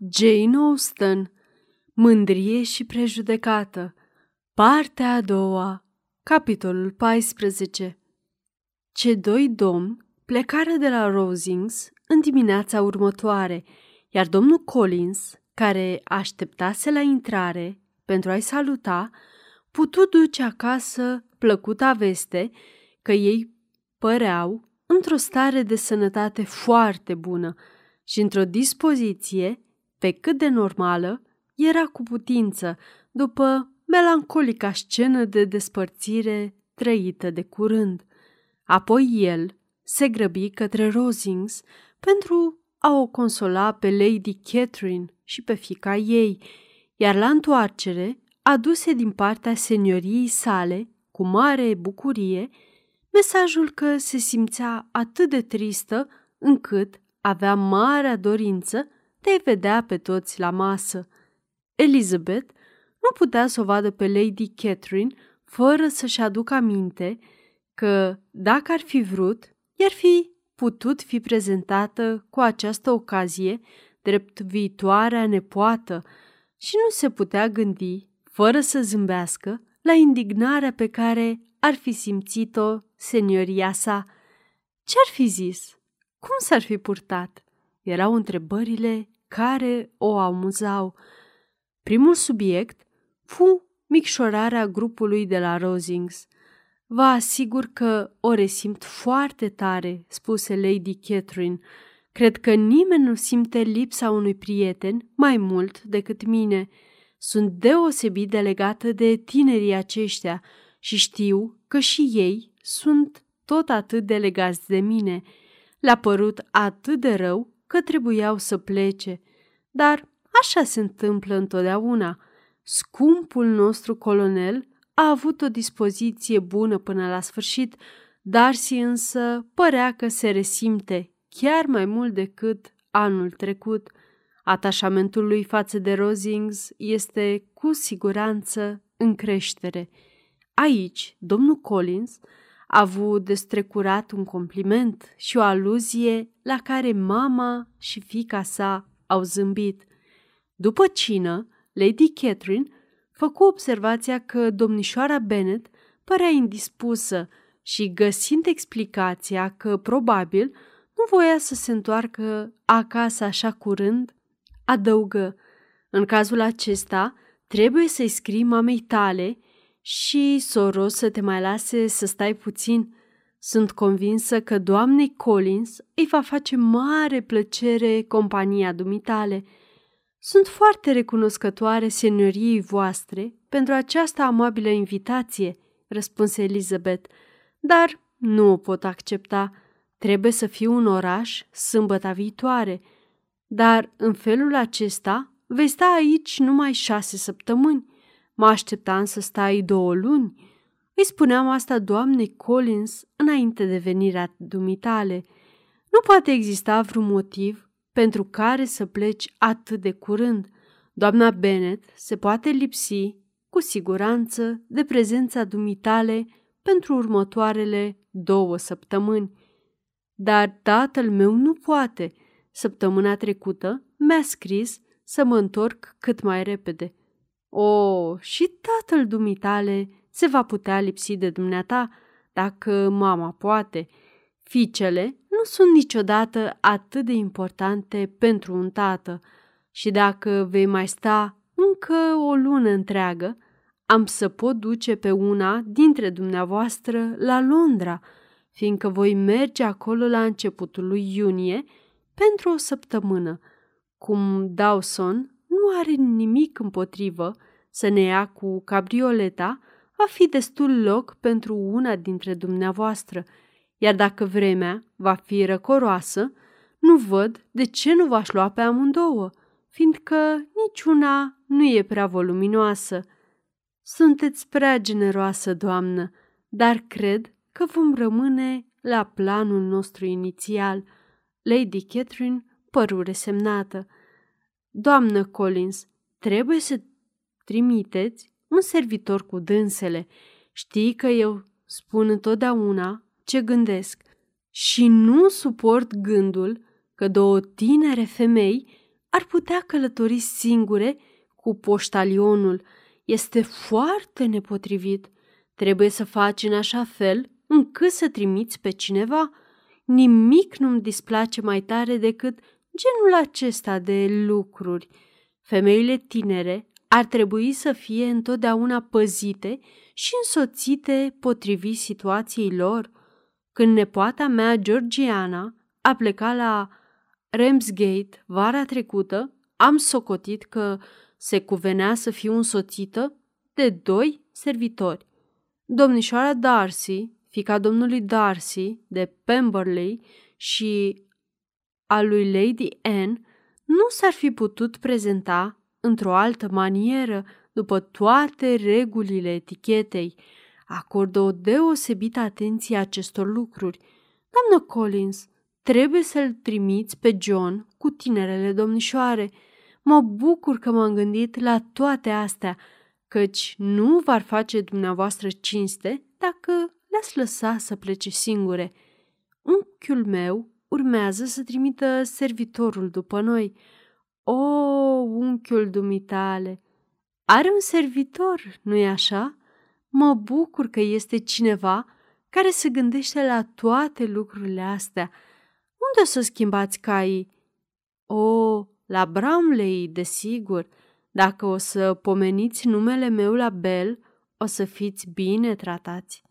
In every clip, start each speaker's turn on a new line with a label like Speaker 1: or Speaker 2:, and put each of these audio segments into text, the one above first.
Speaker 1: Jane Austen Mândrie și prejudecată Partea a doua Capitolul 14 Ce doi domni plecară de la Rosings în dimineața următoare, iar domnul Collins, care așteptase la intrare pentru a-i saluta, putu duce acasă plăcuta veste că ei păreau într-o stare de sănătate foarte bună și într-o dispoziție pe cât de normală era cu putință după melancolica scenă de despărțire trăită de curând. Apoi el se grăbi către Rosings pentru a o consola pe Lady Catherine și pe fica ei, iar la întoarcere aduse din partea senioriei sale, cu mare bucurie, mesajul că se simțea atât de tristă încât avea marea dorință de a vedea pe toți la masă. Elizabeth nu putea să o vadă pe Lady Catherine fără să-și aducă aminte că, dacă ar fi vrut, i-ar fi putut fi prezentată cu această ocazie drept viitoarea nepoată și nu se putea gândi, fără să zâmbească, la indignarea pe care ar fi simțit-o senioria sa. Ce-ar fi zis? Cum s-ar fi purtat? Erau întrebările care o amuzau. Primul subiect fu micșorarea grupului de la Rosings. Vă asigur că o resimt foarte tare, spuse Lady Catherine. Cred că nimeni nu simte lipsa unui prieten mai mult decât mine. Sunt deosebit de legată de tinerii aceștia și știu că și ei sunt tot atât de legați de mine. Le-a părut atât de rău că trebuiau să plece. Dar așa se întâmplă întotdeauna. Scumpul nostru colonel a avut o dispoziție bună până la sfârșit, Darcy însă părea că se resimte chiar mai mult decât anul trecut. Atașamentul lui față de Rosings este cu siguranță în creștere. Aici, domnul Collins a avut de strecurat un compliment și o aluzie la care mama și fica sa au zâmbit. După cină, Lady Catherine făcu observația că domnișoara Bennet părea indispusă și, găsind explicația că probabil nu voia să se întoarcă acasă așa curând, adăugă, în cazul acesta trebuie să-i scrii mamei tale și soros să te mai lase să stai puțin. Sunt convinsă că doamnei Collins îi va face mare plăcere compania dumitale. Sunt foarte recunoscătoare senioriei voastre pentru această amabilă invitație, răspunse Elizabeth, dar nu o pot accepta. Trebuie să fiu în oraș sâmbăta viitoare, dar în felul acesta vei sta aici numai șase săptămâni. Mă așteptam să stai două luni. Îi spuneam asta doamnei Collins înainte de venirea dumitale. Nu poate exista vreun motiv pentru care să pleci atât de curând. Doamna Bennet se poate lipsi, cu siguranță, de prezența dumitale pentru următoarele două săptămâni. Dar tatăl meu nu poate. Săptămâna trecută mi-a scris să mă întorc cât mai repede. O, și tatăl dumitale se va putea lipsi de dumneata dacă mama poate. Fiicele nu sunt niciodată atât de importante pentru un tată și dacă vei mai sta încă o lună întreagă, am să pot duce pe una dintre dumneavoastră la Londra, fiindcă voi merge acolo la începutul lui iunie pentru o săptămână. Cum Dawson nu are nimic împotrivă să ne ia cu cabrioleta, va fi destul loc pentru una dintre dumneavoastră, iar dacă vremea va fi răcoroasă, nu văd de ce nu v-aș lua pe amândouă, fiindcă niciuna nu e prea voluminoasă. Sunteți prea generoasă, doamnă, dar cred că vom rămâne la planul nostru inițial. Lady Catherine păru resemnată. Doamnă Collins, trebuie să trimiteți un servitor cu dânsele. Știi că eu spun întotdeauna ce gândesc și nu suport gândul că două tinere femei ar putea călători singure cu poștalionul. Este foarte nepotrivit. Trebuie să faci în așa fel încât să trimiți pe cineva. Nimic nu-mi displace mai tare decât genul acesta de lucruri. Femeile tinere ar trebui să fie întotdeauna păzite și însoțite potrivit situației lor. Când nepoata mea, Georgiana, a plecat la Ramsgate vara trecută, am socotit că se cuvenea să fiu însoțită de doi servitori. Domnișoara Darcy, fica domnului Darcy de Pemberley și a lui Lady Anne, nu s-ar fi putut prezenta într-o altă manieră după toate regulile etichetei. Acordă o deosebită atenție acestor lucruri. Doamnă Collins, trebuie să-l trimiți pe John cu tinerele domnișoare. Mă bucur că m-am gândit la toate astea, căci nu v-ar face dumneavoastră cinste dacă le-ați lăsa să plece singure. Unchiul meu urmează să trimită servitorul după noi. O, unchiul dumitale, are un servitor, nu-i așa? Mă bucur că este cineva care se gândește la toate lucrurile astea. Unde o să schimbați caii? O, la Bramley, desigur. Dacă o să pomeniți numele meu la Bell, o să fiți bine tratați.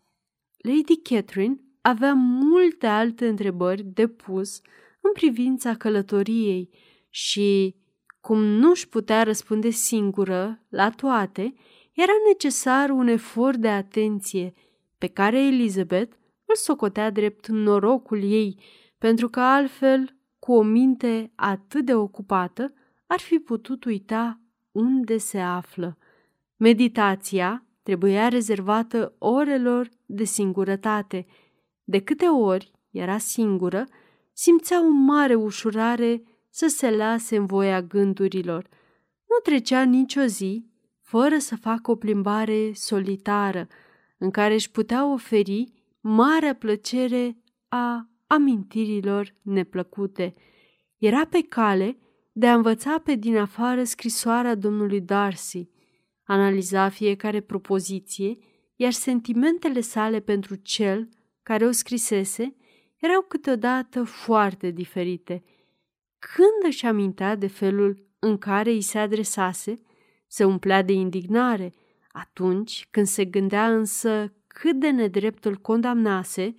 Speaker 1: Lady Catherine avea multe alte întrebări de pus în privința călătoriei și, cum nu-și putea răspunde singură la toate, era necesar un efort de atenție pe care Elizabeth îl socotea drept norocul ei, pentru că altfel, cu o minte atât de ocupată, ar fi putut uita unde se află. Meditația trebuia rezervată orelor de singurătate. De câte ori era singură, simțea o mare ușurare să se lase în voia gândurilor. Nu trecea nicio zi fără să facă o plimbare solitară, în care își putea oferi marea plăcere a amintirilor neplăcute. Era pe cale de a învăța pe din afară scrisoarea domnului Darcy, analiza fiecare propoziție, iar sentimentele sale pentru cel care o scrisese erau câteodată foarte diferite. Când își amintea de felul în care îi se adresase, se umplea de indignare. Atunci când se gândea însă cât de nedrept îl condamnase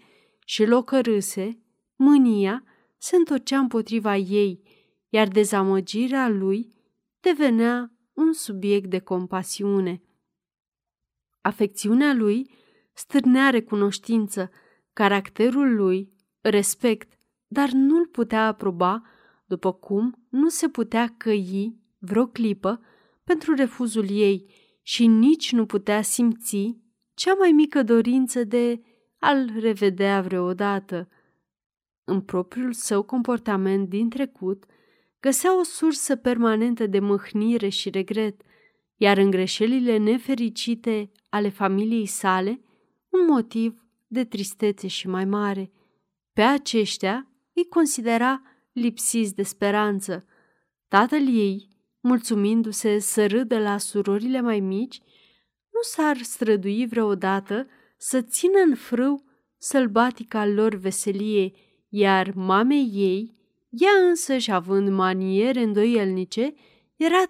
Speaker 1: și locărâse, mânia se întorcea împotriva ei, iar dezamăgirea lui devenea un subiect de compasiune. Afecțiunea lui stârnea recunoștință, caracterul lui respect, dar nu-l putea aproba, după cum nu se putea căi vreo clipă pentru refuzul ei și nici nu putea simți cea mai mică dorință de a-l revedea vreodată. În propriul său comportament din trecut, găsea o sursă permanentă de mâhnire și regret, iar în greșelile nefericite ale familiei sale, un motiv de tristețe și mai mare. Pe aceștia îi considera lipsiți de speranță. Tatăl ei, mulțumindu-se să râdă la surorile mai mici, nu s-ar strădui vreodată să țină în frâu sălbatica lor veselie, iar mamei ei, ea însăși având maniere îndoielnice, era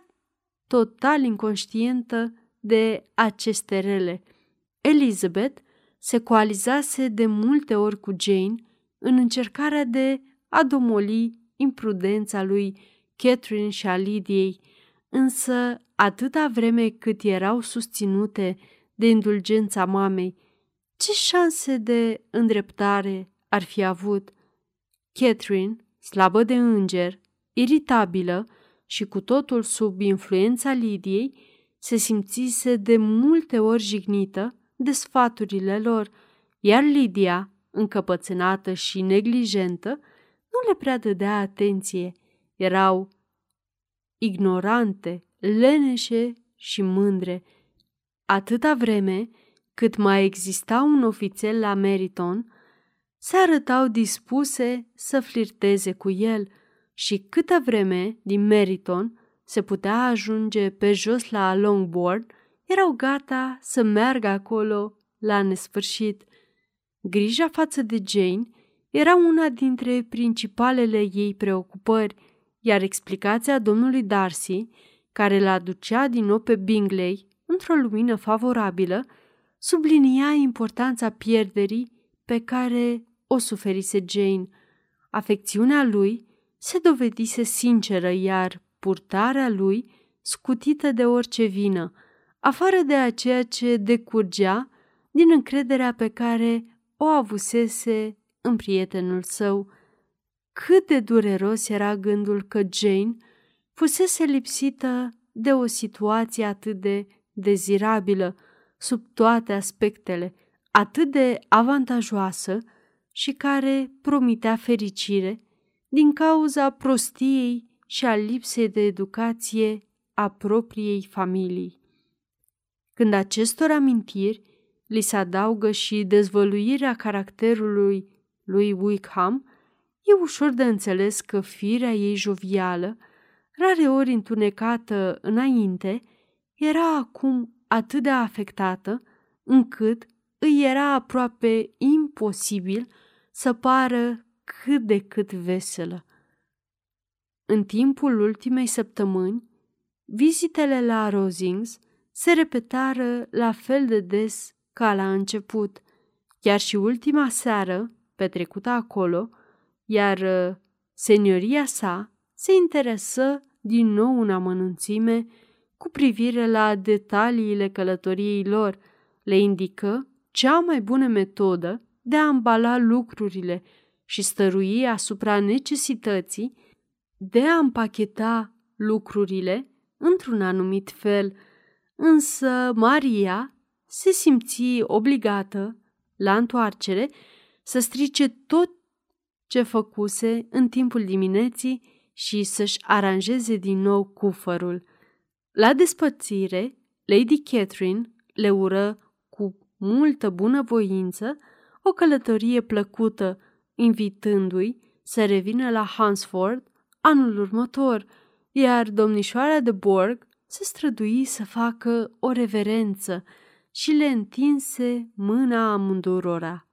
Speaker 1: total inconștientă de aceste rele. Elizabeth se coalizase de multe ori cu Jane în încercarea de a domoli imprudența lui Catherine și a Lidiei, însă atâta vreme cât erau susținute de indulgența mamei, ce șanse de îndreptare ar fi avut? Catherine, slabă de înger, iritabilă și cu totul sub influența Lidiei, se simțise de multe ori jignită de sfaturile lor, iar Lidia, încăpățânată și neglijentă, nu le prea dădea atenție. Erau ignorante, leneșe și mândre. Atâta vreme cât mai exista un ofițel la Meriton, se arătau dispuse să flirteze cu el și câtă vreme din Meriton se putea ajunge pe jos la Longbourn, erau gata să meargă acolo la nesfârșit. Grija față de Jane era una dintre principalele ei preocupări, iar explicația domnului Darcy, care l aducea din nou pe Bingley într-o lumină favorabilă, sublinia importanța pierderii pe care o suferise Jane. Afecțiunea lui se dovedise sinceră, iar purtarea lui scutită de orice vină, afară de aceea ce decurgea din încrederea pe care o avusese în prietenul său. Cât de dureros era gândul că Jane fusese lipsită de o situație atât de dezirabilă, sub toate aspectele, atât de avantajoasă și care promitea fericire din cauza prostiei și a lipsei de educație a propriei familii. Când acestor amintiri li se adaugă și dezvăluirea caracterului lui Wickham, e ușor de înțeles că firea ei jovială, rare ori întunecată înainte, era acum atât de afectată încât îi era aproape imposibil să pară cât de cât veselă. În timpul ultimei săptămâni, vizitele la Rosings se repetară la fel de des ca la început, chiar și ultima seară petrecută acolo, iar uh, senioria sa se interesă din nou în amănunțime cu privire la detaliile călătoriei lor, le indică cea mai bună metodă de a ambala lucrurile și stărui asupra necesității de a împacheta lucrurile într-un anumit fel, însă Maria se simți obligată, la întoarcere, să strice tot ce făcuse în timpul dimineții și să-și aranjeze din nou cufărul. La despățire, Lady Catherine le ură cu multă bunăvoință o călătorie plăcută, invitându-i să revină la Hansford anul următor, iar domnișoara de Borg se strădui să facă o reverență și le întinse mâna amândurora.